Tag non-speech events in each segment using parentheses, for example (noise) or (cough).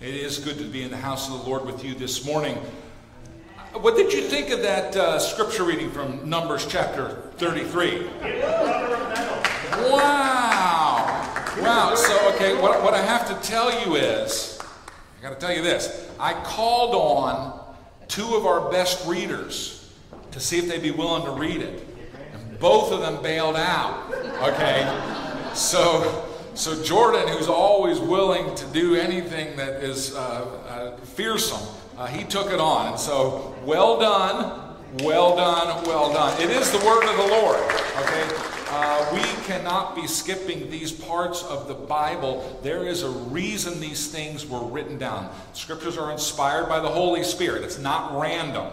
It is good to be in the house of the Lord with you this morning. What did you think of that uh, scripture reading from Numbers chapter 33? Wow! Wow. So, okay, what, what I have to tell you is I got to tell you this. I called on two of our best readers to see if they'd be willing to read it. And both of them bailed out. Okay? So, so Jordan, who's always willing to do anything that is uh, uh, fearsome, uh, he took it on. And so, well done, well done, well done. It is the word of the Lord. Okay? Uh, we cannot be skipping these parts of the Bible. There is a reason these things were written down. Scriptures are inspired by the Holy Spirit, it's not random.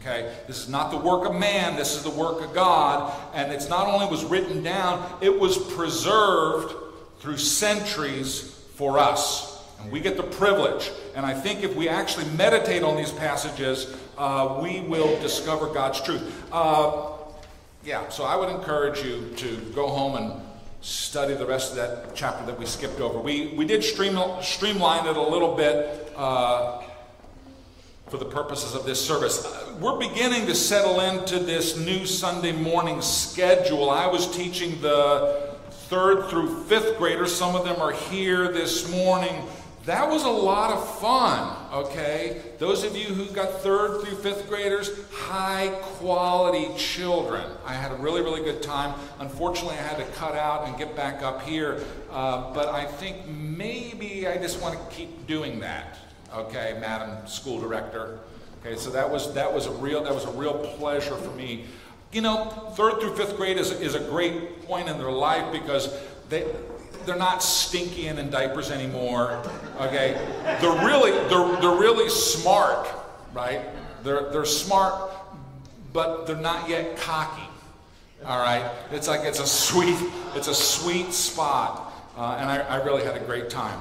Okay? This is not the work of man, this is the work of God. And it's not only was written down, it was preserved through centuries for us. And we get the privilege. And I think if we actually meditate on these passages, uh, we will discover God's truth. Uh, yeah, so I would encourage you to go home and study the rest of that chapter that we skipped over. We, we did stream, streamline it a little bit uh, for the purposes of this service. Uh, we're beginning to settle into this new Sunday morning schedule. I was teaching the third through fifth graders, some of them are here this morning. That was a lot of fun, okay? Those of you who got third through fifth graders, high quality children. I had a really, really good time. Unfortunately, I had to cut out and get back up here, uh, but I think maybe I just want to keep doing that, okay, Madam School Director? Okay, so that was that was a real that was a real pleasure for me. You know, third through fifth grade is, is a great point in their life because they they're not stinky and in diapers anymore. Okay, they're really they're they're really smart, right? They're they're smart, but they're not yet cocky. All right, it's like it's a sweet it's a sweet spot, uh, and I, I really had a great time.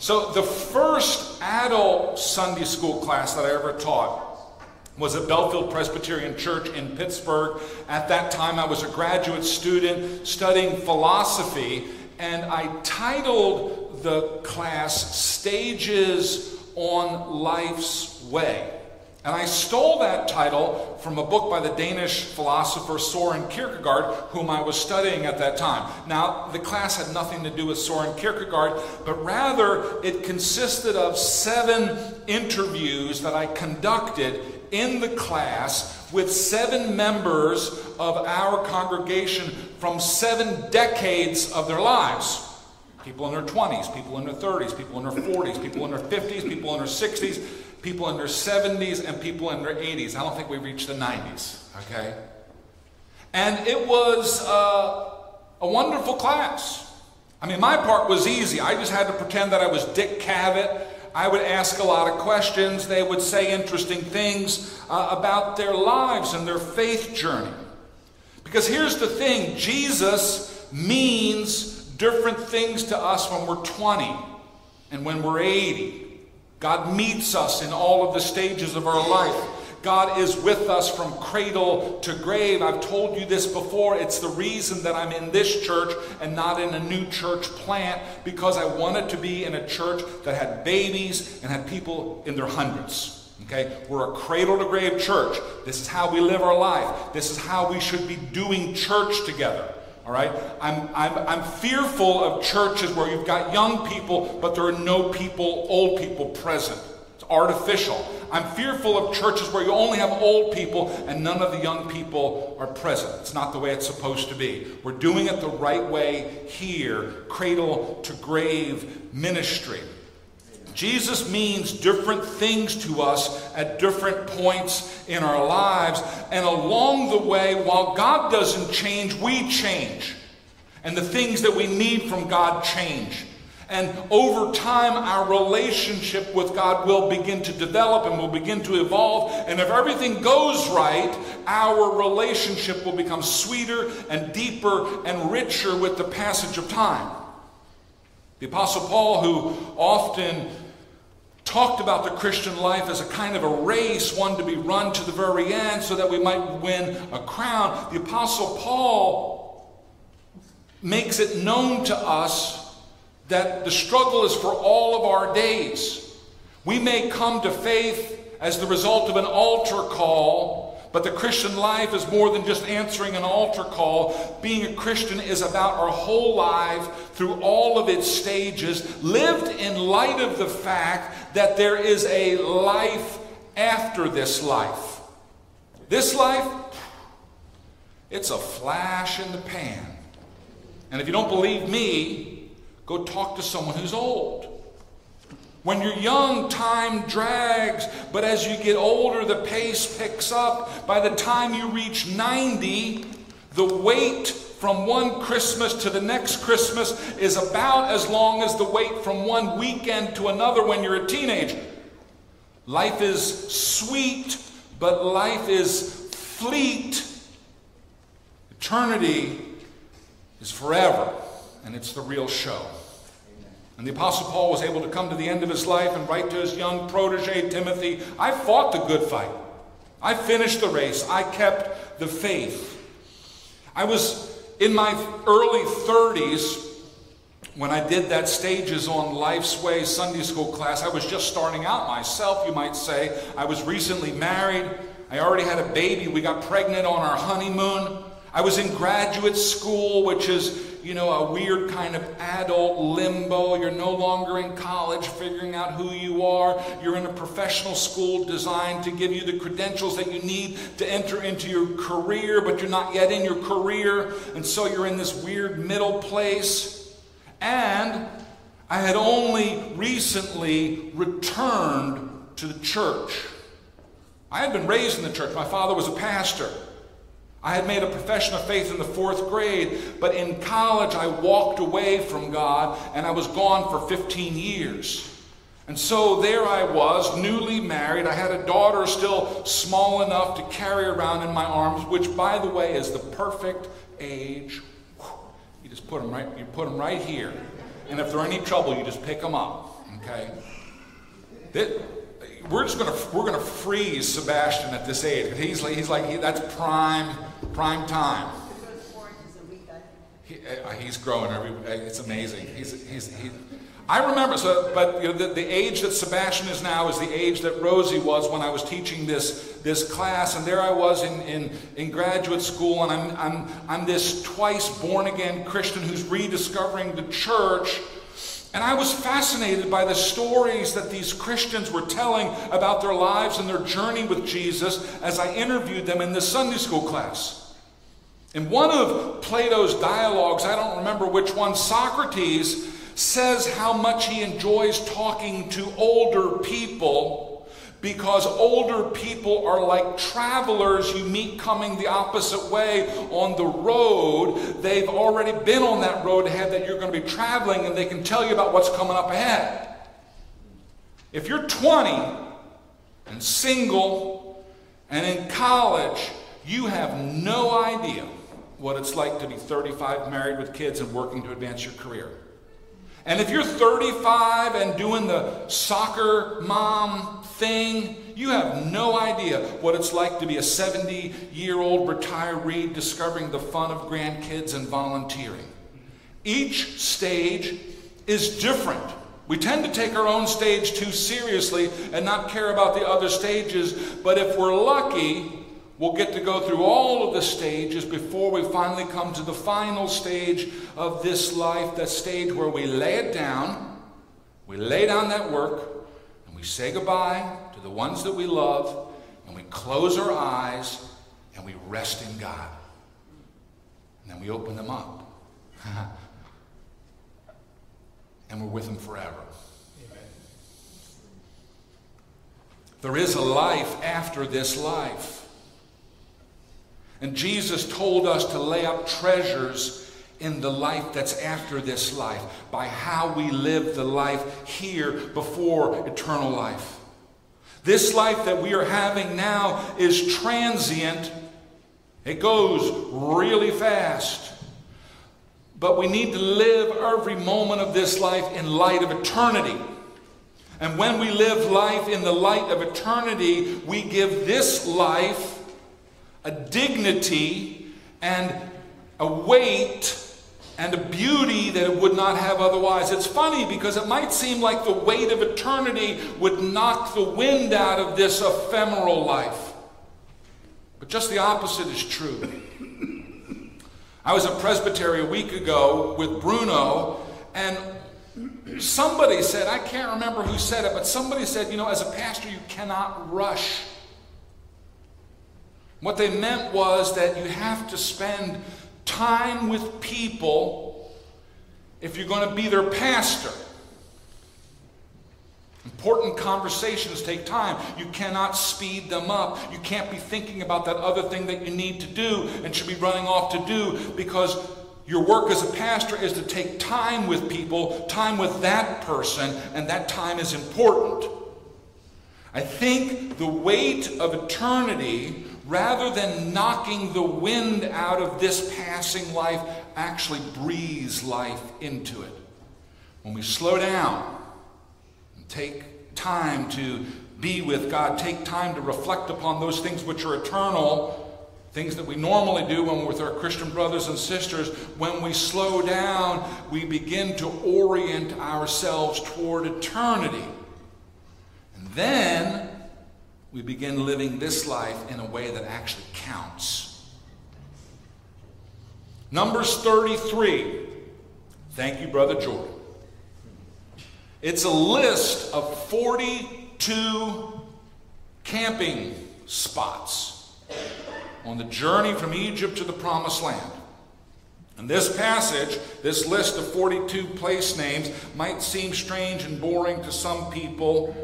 So the first adult Sunday school class that I ever taught was at Bellefield Presbyterian Church in Pittsburgh. At that time, I was a graduate student studying philosophy, and I titled the class Stages on Life's Way. And I stole that title from a book by the Danish philosopher Soren Kierkegaard, whom I was studying at that time. Now, the class had nothing to do with Soren Kierkegaard, but rather it consisted of seven interviews that I conducted in the class with seven members of our congregation from seven decades of their lives. People in their 20s, people in their 30s, people in their 40s, people in their 50s, people in their 60s, people in their 70s, and people in their 80s. I don't think we reached the 90s, okay? And it was uh, a wonderful class. I mean, my part was easy. I just had to pretend that I was Dick Cavett. I would ask a lot of questions. They would say interesting things uh, about their lives and their faith journey. Because here's the thing Jesus means different things to us when we're 20 and when we're 80. God meets us in all of the stages of our life. God is with us from cradle to grave. I've told you this before. It's the reason that I'm in this church and not in a new church plant because I wanted to be in a church that had babies and had people in their hundreds. Okay? We're a cradle to grave church. This is how we live our life. This is how we should be doing church together. All right? I'm, I'm, I'm fearful of churches where you've got young people, but there are no people, old people present. Artificial. I'm fearful of churches where you only have old people and none of the young people are present. It's not the way it's supposed to be. We're doing it the right way here cradle to grave ministry. Jesus means different things to us at different points in our lives. And along the way, while God doesn't change, we change. And the things that we need from God change. And over time, our relationship with God will begin to develop and will begin to evolve. And if everything goes right, our relationship will become sweeter and deeper and richer with the passage of time. The Apostle Paul, who often talked about the Christian life as a kind of a race, one to be run to the very end so that we might win a crown, the Apostle Paul makes it known to us that the struggle is for all of our days. We may come to faith as the result of an altar call, but the Christian life is more than just answering an altar call. Being a Christian is about our whole life through all of its stages, lived in light of the fact that there is a life after this life. This life, it's a flash in the pan. And if you don't believe me, go talk to someone who's old. When you're young, time drags, but as you get older, the pace picks up. By the time you reach 90, the wait from one Christmas to the next Christmas is about as long as the wait from one weekend to another when you're a teenager. Life is sweet, but life is fleet. Eternity is forever, and it's the real show. And the Apostle Paul was able to come to the end of his life and write to his young protege, Timothy I fought the good fight. I finished the race. I kept the faith. I was in my early 30s when I did that Stages on Life's Way Sunday school class. I was just starting out myself, you might say. I was recently married. I already had a baby. We got pregnant on our honeymoon. I was in graduate school, which is you know, a weird kind of adult limbo. You're no longer in college figuring out who you are. You're in a professional school designed to give you the credentials that you need to enter into your career, but you're not yet in your career. And so you're in this weird middle place. And I had only recently returned to the church. I had been raised in the church. My father was a pastor. I had made a profession of faith in the fourth grade, but in college I walked away from God and I was gone for 15 years. And so there I was, newly married. I had a daughter still small enough to carry around in my arms, which, by the way, is the perfect age. You just put them right, you put them right here. And if they're any trouble, you just pick them up. Okay? we're just gonna we're gonna freeze Sebastian at this age. He's like he's like he, that's prime prime time. He, uh, he's growing every. Uh, it's amazing. He's he's he. I remember, so, but you know, the, the age that Sebastian is now is the age that Rosie was when I was teaching this, this class. And there I was in, in, in graduate school, and I'm, I'm, I'm this twice born again Christian who's rediscovering the church. And I was fascinated by the stories that these Christians were telling about their lives and their journey with Jesus as I interviewed them in the Sunday school class. In one of Plato's dialogues, I don't remember which one, Socrates says how much he enjoys talking to older people because older people are like travelers you meet coming the opposite way on the road. They've already been on that road ahead that you're going to be traveling, and they can tell you about what's coming up ahead. If you're 20 and single and in college, you have no idea what it's like to be 35, married with kids, and working to advance your career. And if you're 35 and doing the soccer mom thing, you have no idea what it's like to be a 70 year old retiree discovering the fun of grandkids and volunteering. Each stage is different. We tend to take our own stage too seriously and not care about the other stages, but if we're lucky, We'll get to go through all of the stages before we finally come to the final stage of this life, that stage where we lay it down, we lay down that work, we say goodbye to the ones that we love, and we close our eyes and we rest in God. And then we open them up. (laughs) and we're with Him forever. Amen. There is a life after this life. And Jesus told us to lay up treasures in the life that's after this life by how we live the life here before eternal life. This life that we are having now is transient, it goes really fast. But we need to live every moment of this life in light of eternity. And when we live life in the light of eternity, we give this life a dignity and a weight and a beauty that it would not have otherwise. It's funny because it might seem like the weight of eternity would knock the wind out of this ephemeral life. But just the opposite is true. I was at Presbytery a week ago with Bruno, and somebody said, I can't remember who said it, but somebody said, you know, as a pastor, you cannot rush. What they meant was that you have to spend time with people if you're going to be their pastor. Important conversations take time. You cannot speed them up. You can't be thinking about that other thing that you need to do and should be running off to do because your work as a pastor is to take time with people, time with that person, and that time is important. I think the weight of eternity rather than knocking the wind out of this passing life, actually breathes life into it. When we slow down and take time to be with God, take time to reflect upon those things which are eternal, things that we normally do when we're with our Christian brothers and sisters, when we slow down, we begin to orient ourselves toward eternity. And then we begin living this life in a way that actually counts. Numbers 33. Thank you, Brother Jordan. It's a list of 42 camping spots on the journey from Egypt to the Promised Land. And this passage, this list of 42 place names, might seem strange and boring to some people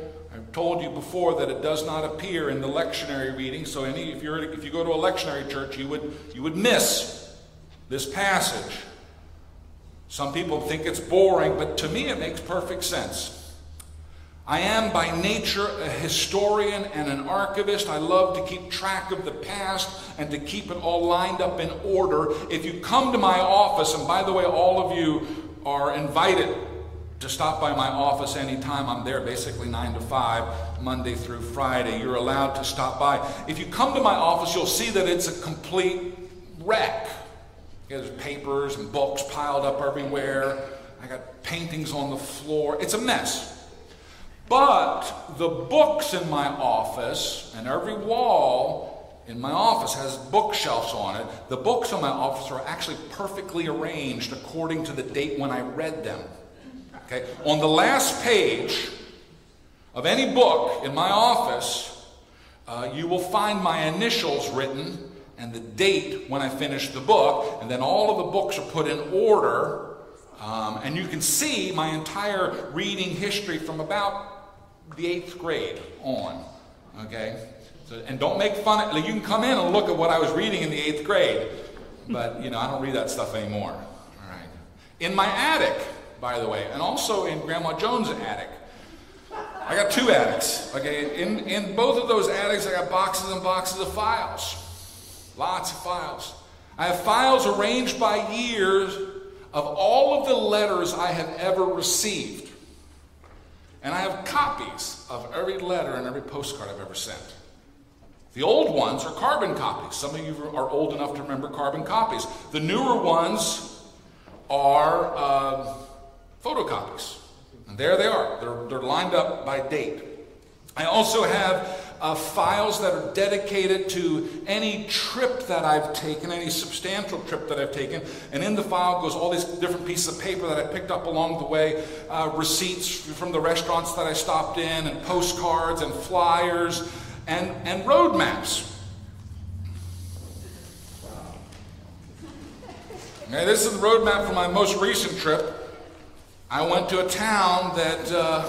told you before that it does not appear in the lectionary reading. So any, if, you're, if you go to a lectionary church, you would, you would miss this passage. Some people think it's boring, but to me it makes perfect sense. I am by nature a historian and an archivist. I love to keep track of the past and to keep it all lined up in order. If you come to my office, and by the way, all of you are invited to stop by my office anytime. I'm there basically 9 to 5, Monday through Friday. You're allowed to stop by. If you come to my office, you'll see that it's a complete wreck. There's papers and books piled up everywhere. I got paintings on the floor. It's a mess. But the books in my office and every wall in my office has bookshelves on it. The books in my office are actually perfectly arranged according to the date when I read them. Okay? On the last page of any book in my office, uh, you will find my initials written and the date when I finished the book, and then all of the books are put in order. Um, and you can see my entire reading history from about the eighth grade on. Okay? So, and don't make fun of You can come in and look at what I was reading in the eighth grade, but you know, I don't read that stuff anymore. All right. In my attic, by the way, and also in Grandma Jones' attic. I got two attics. Okay, in, in both of those attics, I got boxes and boxes of files. Lots of files. I have files arranged by years of all of the letters I have ever received. And I have copies of every letter and every postcard I've ever sent. The old ones are carbon copies. Some of you are old enough to remember carbon copies. The newer ones are uh, photocopies. And there they are. They're, they're lined up by date. I also have uh, files that are dedicated to any trip that I've taken, any substantial trip that I've taken. And in the file goes all these different pieces of paper that I picked up along the way, uh, receipts from the restaurants that I stopped in, and postcards and flyers and, and road maps. This is the road map for my most recent trip. I went to a town that uh,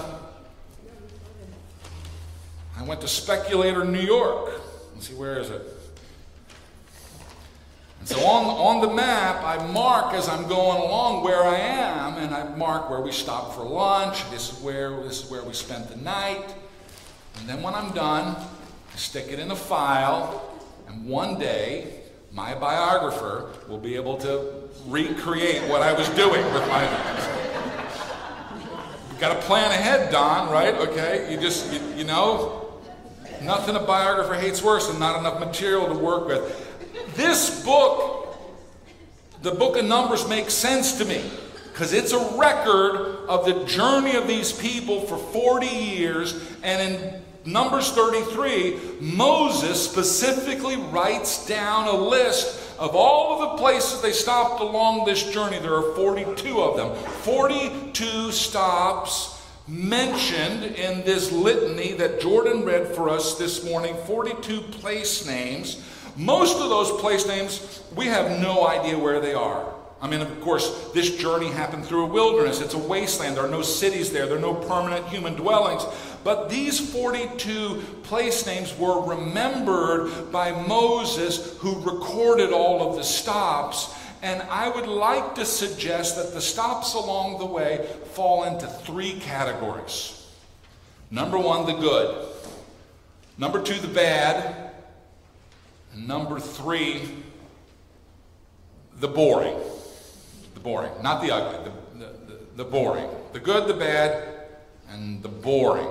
I went to Speculator, New York. Let's see, where is it? And so on, on the map, I mark as I'm going along where I am, and I mark where we stopped for lunch. This is where this is where we spent the night. And then when I'm done, I stick it in a file, and one day my biographer will be able to recreate what I was doing with my Got to plan ahead, Don, right? Okay? You just, you, you know, nothing a biographer hates worse than not enough material to work with. This book the book of Numbers makes sense to me because it's a record of the journey of these people for 40 years. And in Numbers 33, Moses specifically writes down a list of all of the places they stopped along this journey. There are 42 of them. 42 stops mentioned in this litany that Jordan read for us this morning 42 place names. Most of those place names, we have no idea where they are. I mean, of course, this journey happened through a wilderness. It's a wasteland. There are no cities there, there are no permanent human dwellings. But these 42 place names were remembered by Moses, who recorded all of the stops. And I would like to suggest that the stops along the way fall into three categories. Number one, the good. Number two, the bad. And number three, the boring. The boring. Not the ugly, the, the, the, boring. The good, the bad, and the boring.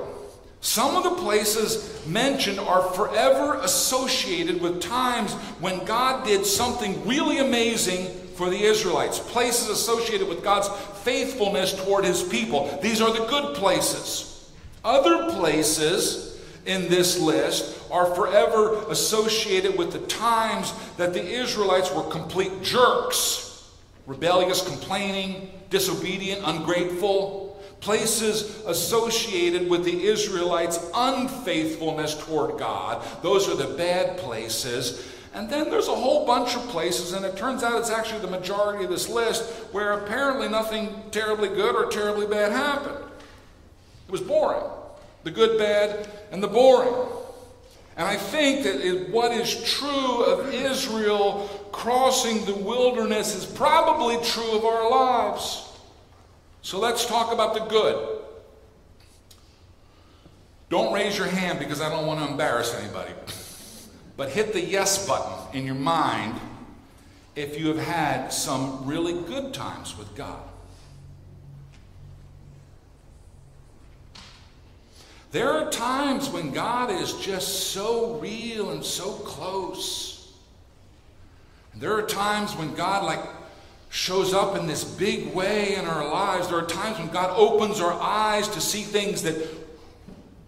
Some of the places mentioned are forever associated with times when God did something really amazing for the Israelites. Places associated with God's faithfulness toward his people. These are the good places. Other places in this list are forever associated with the times that the Israelites were complete jerks, rebellious, complaining, disobedient, ungrateful. Places associated with the Israelites' unfaithfulness toward God. Those are the bad places. And then there's a whole bunch of places, and it turns out it's actually the majority of this list, where apparently nothing terribly good or terribly bad happened. It was boring the good, bad, and the boring. And I think that what is true of Israel crossing the wilderness is probably true of our lives. So let's talk about the good. Don't raise your hand because I don't want to embarrass anybody. But hit the yes button in your mind if you have had some really good times with God. There are times when God is just so real and so close. There are times when God, like, shows up in this big way in our lives. There are times when God opens our eyes to see things that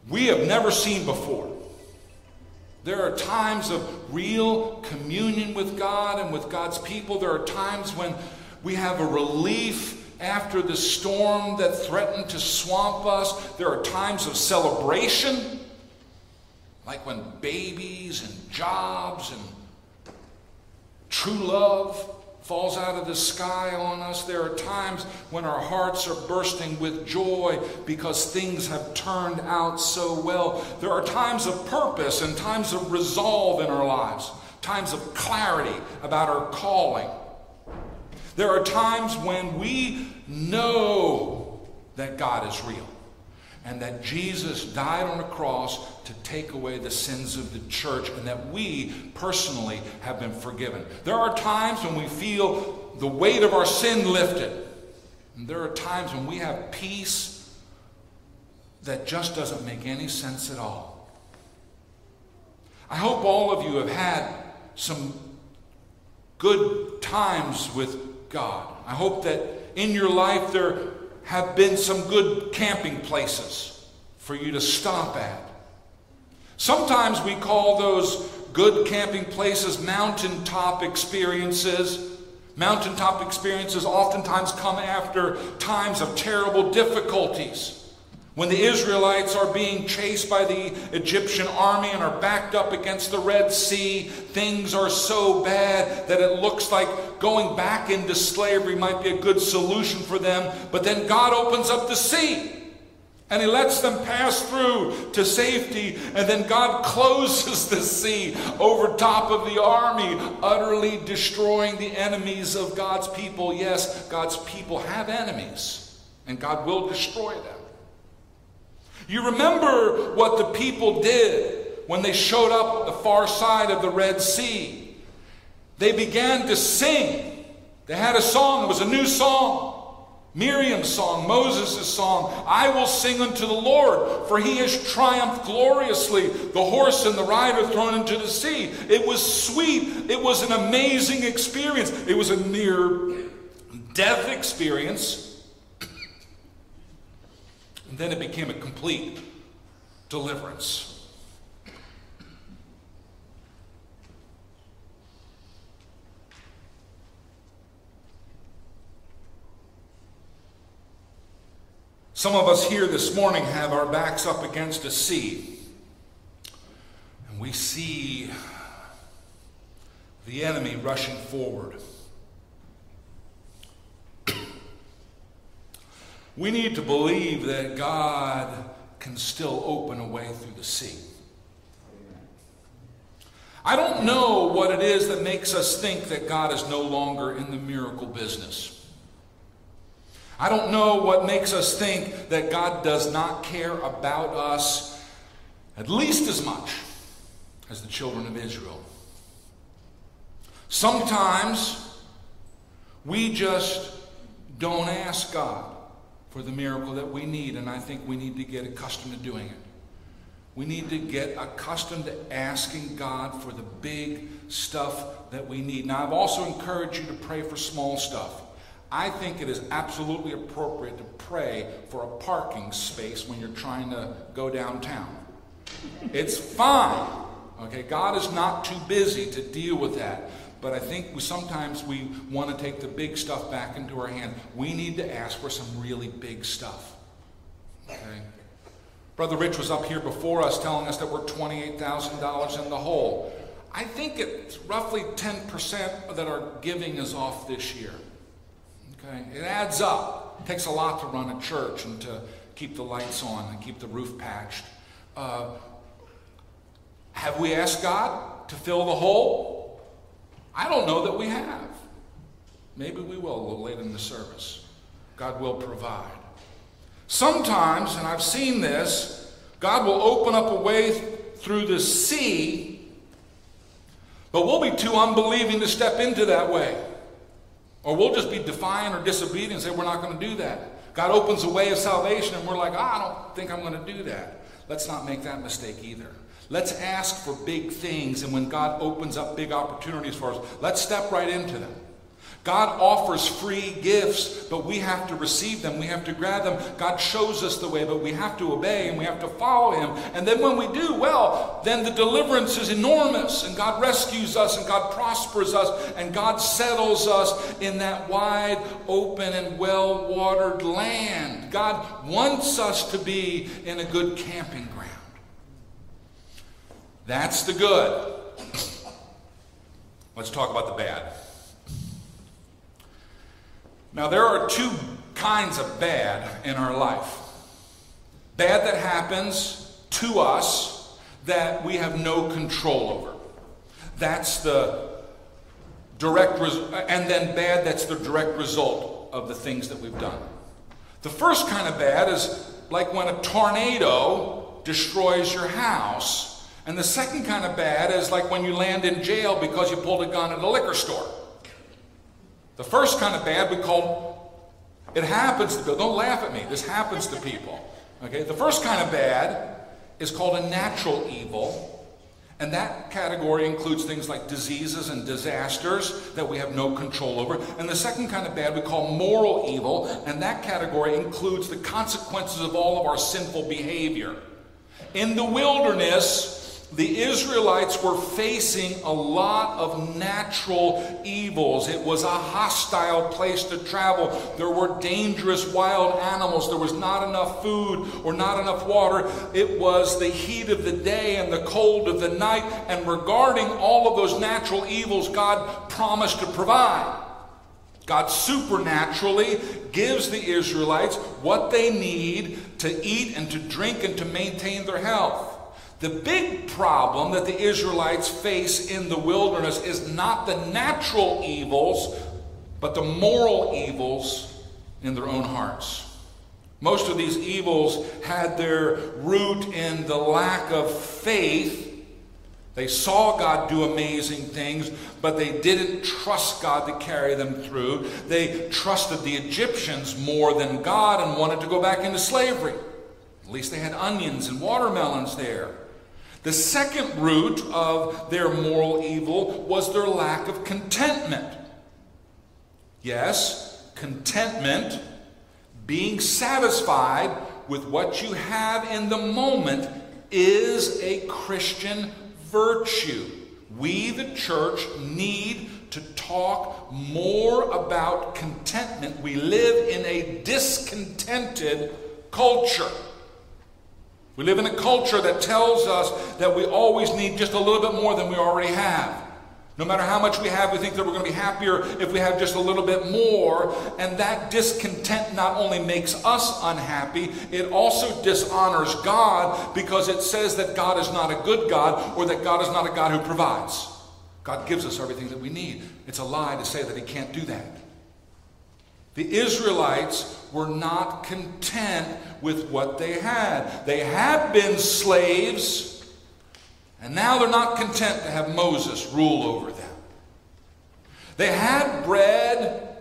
we have never seen before. There are times of real communion with God and with God's people. There are times when we have a relief after the storm that threatened to swamp us. There are times of celebration, like when babies and jobs and true love falls out of the sky on us. There are times when our hearts are bursting with joy because things have turned out so well. There are times of purpose and times of resolve in our lives, times of clarity about our calling. There are times when we know that God is real and that Jesus died on a cross to take away the sins of the church and that we personally have been forgiven. There are times when we feel the weight of our sin lifted. And there are times when we have peace that just doesn't make any sense at all. I hope all of you have had some good times with God. I hope that in your life there have been some good camping places for you to stop at. Sometimes we call those good camping places mountaintop experiences. Mountaintop experiences oftentimes come after times of terrible difficulties. When the Israelites are being chased by the Egyptian army and are backed up against the Red Sea, things are so bad that it looks like going back into slavery might be a good solution for them. But then God opens up the sea and He lets them pass through to safety. And then God (laughs) closes the sea over top of the army, utterly destroying the enemies of God's people. Yes, God's people have enemies, and God will destroy them. You remember what the people did when they showed up the far side of the Red Sea. They began to sing. They had a song, it was a new song. Miriam's song, Moses' song, I will sing unto the Lord, for he has triumphed gloriously, the horse and the rider thrown into the sea. It was sweet. It was an amazing experience. It was a near death experience. And then it became a complete deliverance. Some of us here this morning have our backs up against a sea, and we see the enemy rushing forward. We need to believe that God can still open a way through the sea. I don't know what it is that makes us think that God is no longer in the miracle business. I don't know what makes us think that God does not care about us at least as much as the children of Israel. Sometimes we just don't ask God for the miracle that we need, and I think we need to get accustomed to doing it. We need to get accustomed to asking God for the big stuff that we need. Now, I've also encouraged you to pray for small stuff. I think it is absolutely appropriate to pray for a parking space when you're trying to go downtown. It's fine. Okay, God is not too busy to deal with that. But I think sometimes we want to take the big stuff back into our hand. We need to ask for some really big stuff. Okay? Brother Rich was up here before us telling us that we're $28,000 in the hole. I think it's roughly 10% that our giving is off this year. Okay? It adds up. It takes a lot to run a church and to keep the lights on and keep the roof patched. Uh, have we asked God to fill the hole? I don't know that we have. Maybe we will later in the service. God will provide. Sometimes, and I've seen this, God will open up a way through the sea, but we'll be too unbelieving to step into that way. Or we'll just be defiant or disobedient and say, we're not going to do that. God opens a way of salvation and we're like, oh, I don't think I'm going to do that. Let's not make that mistake either. Let's ask for big things, and when God opens up big opportunities for us, let's step right into them. God offers free gifts, but we have to receive them. We have to grab them. God shows us the way, but we have to obey and we have to follow Him. And then when we do, well, then the deliverance is enormous, and God rescues us, and God prospers us, and God settles us in that wide, open, and well watered land. God wants us to be in a good camping ground. That's the good. Let's talk about the bad. Now, there are two kinds of bad in our life bad that happens to us that we have no control over. That's the direct result, and then bad that's the direct result of the things that we've done. The first kind of bad is like when a tornado destroys your house. And the second kind of bad is like when you land in jail because you pulled a gun at a liquor store. The first kind of bad we call, it happens to people. Don't laugh at me. This happens to people. Okay? The first kind of bad is called a natural evil. And that category includes things like diseases and disasters that we have no control over. And the second kind of bad we call moral evil, and that category includes the consequences of all of our sinful behavior. In the wilderness, the Israelites were facing a lot of natural evils. It was a hostile place to travel. There were dangerous wild animals. There was not enough food or not enough water. It was the heat of the day and the cold of the night. And regarding all of those natural evils, God promised to provide. God supernaturally gives the Israelites what they need to eat and to drink and to maintain their health. The big problem that the Israelites face in the wilderness is not the natural evils, but the moral evils in their own hearts. Most of these evils had their root in the lack of faith They saw God do amazing things, but they didn't trust God to carry them through. They trusted the Egyptians more than God and wanted to go back into slavery. At least they had onions and watermelons there. The second root of their moral evil was their lack of contentment. Yes, contentment, being satisfied with what you have in the moment, is a Christian virtue. We, the church, need to talk more about contentment. We live in a discontented culture. We live in a culture that tells us that we always need just a little bit more than we already have. No matter how much we have, we think that we're going to be happier if we have just a little bit more. And that discontent not only makes us unhappy, it also dishonors God because it says that God is not a good God or that God is not a God who provides. God gives us everything that we need. It's a lie to say that He can't do that. The Israelites were not content with what they had. They had been slaves and now they're not content to have Moses rule over them. They had bread,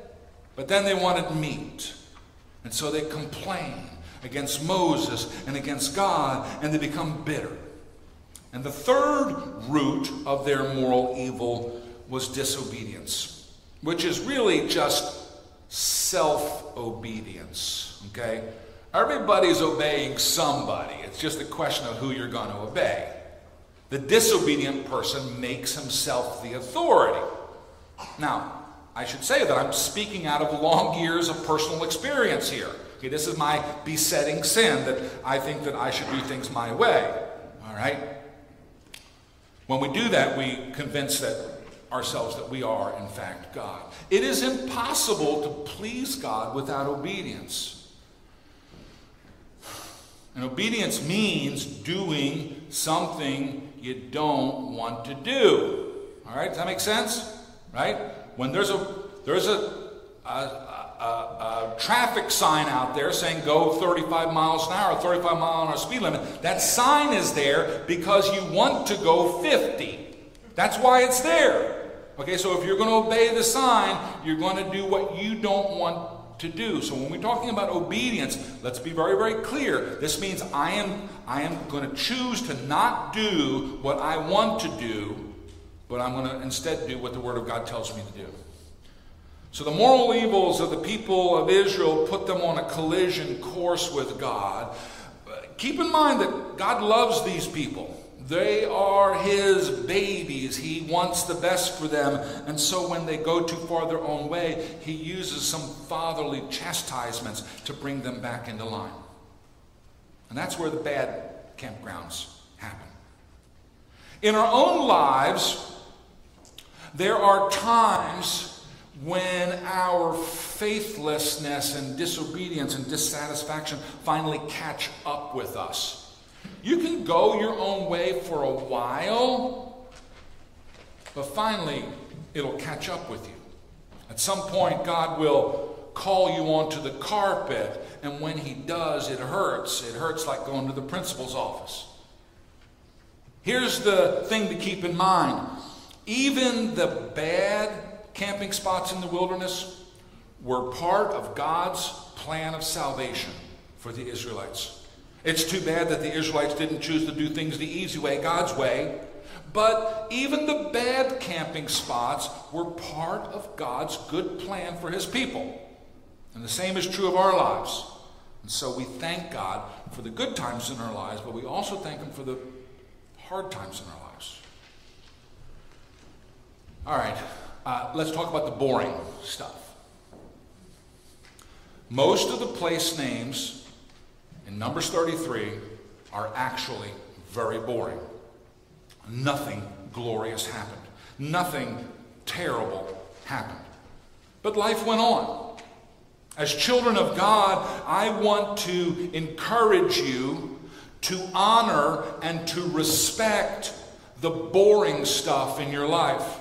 but then they wanted meat. And so they complain against Moses and against God, and they become bitter. And the third root of their moral evil was disobedience, which is really just self obedience. Okay? Everybody's obeying somebody. It's just a question of who you're going to obey. The disobedient person makes himself the authority. Now, I should say that I'm speaking out of long years of personal experience here. Okay, this is my besetting sin that I think that I should do things my way. All right? When we do that, we convince that ourselves that we are, in fact, God. It is impossible to please God without obedience. And obedience means doing something you don't want to do. All right, does that make sense? Right? When there's a there's a, a, a, a traffic sign out there saying go 35 miles an hour, 35 mile an hour speed limit, that sign is there because you want to go 50. That's why it's there. Okay, so if you're going to obey the sign, you're going to do what you don't want to do. So when we're talking about obedience, let's be very, very clear. This means I am, I am going to choose to not do what I want to do, but I'm going to instead do what the Word of God tells me to do. So the moral evils of the people of Israel put them on a collision course with God. Keep in mind that God loves these people. They are his babies. He wants the best for them. And so when they go too far their own way, he uses some fatherly chastisements to bring them back into line. And that's where the bad campgrounds happen. In our own lives, there are times when our faithlessness and disobedience and dissatisfaction finally catch up with us. You can go your own way for a while, but finally it'll catch up with you. At some point, God will call you onto the carpet, and when He does, it hurts. It hurts like going to the principal's office. Here's the thing to keep in mind even the bad camping spots in the wilderness were part of God's plan of salvation for the Israelites. It's too bad that the Israelites didn't choose to do things the easy way, God's way. But even the bad camping spots were part of God's good plan for his people. And the same is true of our lives. And so we thank God for the good times in our lives, but we also thank Him for the hard times in our lives. All right, uh, let's talk about the boring stuff. Most of the place names in Numbers 33 are actually very boring. Nothing glorious happened, nothing terrible happened. But life went on. As children of God, I want to encourage you to honor and to respect the boring stuff in your life.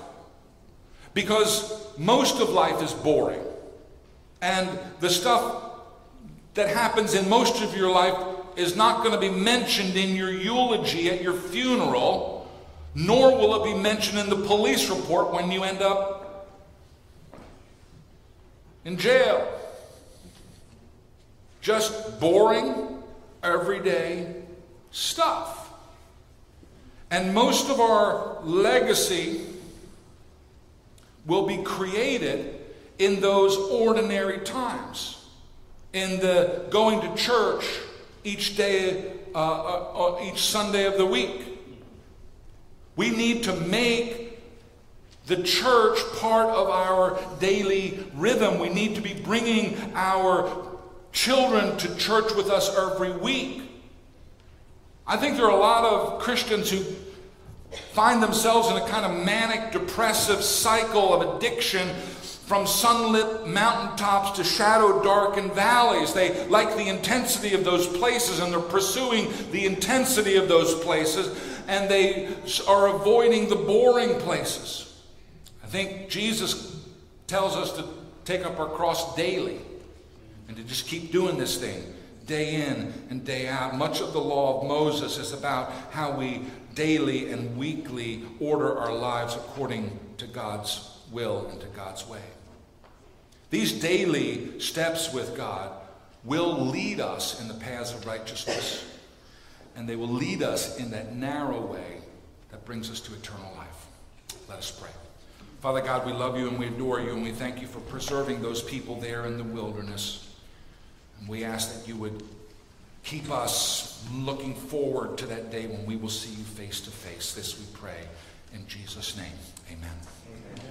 Because most of life is boring. And the stuff that happens in most of your life is not going to be mentioned in your eulogy at your funeral. nor will it be mentioned in the police report when you end up in jail. Just boring, everyday stuff. And most of our legacy will be created in those ordinary times, in the going to church each day, uh, uh, uh, each Sunday of the week. We need to make the church part of our daily rhythm. We need to be bringing our children to church with us every week. I think there are a lot of Christians who find themselves in a kind of manic, depressive cycle of addiction from sunlit mountaintops to shadow darkened valleys. They like the intensity of those places and they're pursuing the intensity of those places and they are avoiding the boring places. I think Jesus tells us to take up our cross daily and to just keep doing this thing day in and day out. Much of the law of Moses is about how we daily and weekly order our lives according to God's will and to God's way. These daily steps with God will lead us in the paths of righteousness, and they will lead us in that narrow way that brings us to eternal life. Let us pray. Father God, we love you and we adore you, and we thank you for preserving those people there in the wilderness. And we ask that you would keep us looking forward to that day when we will see you face to face. This we pray in Jesus' name. Amen.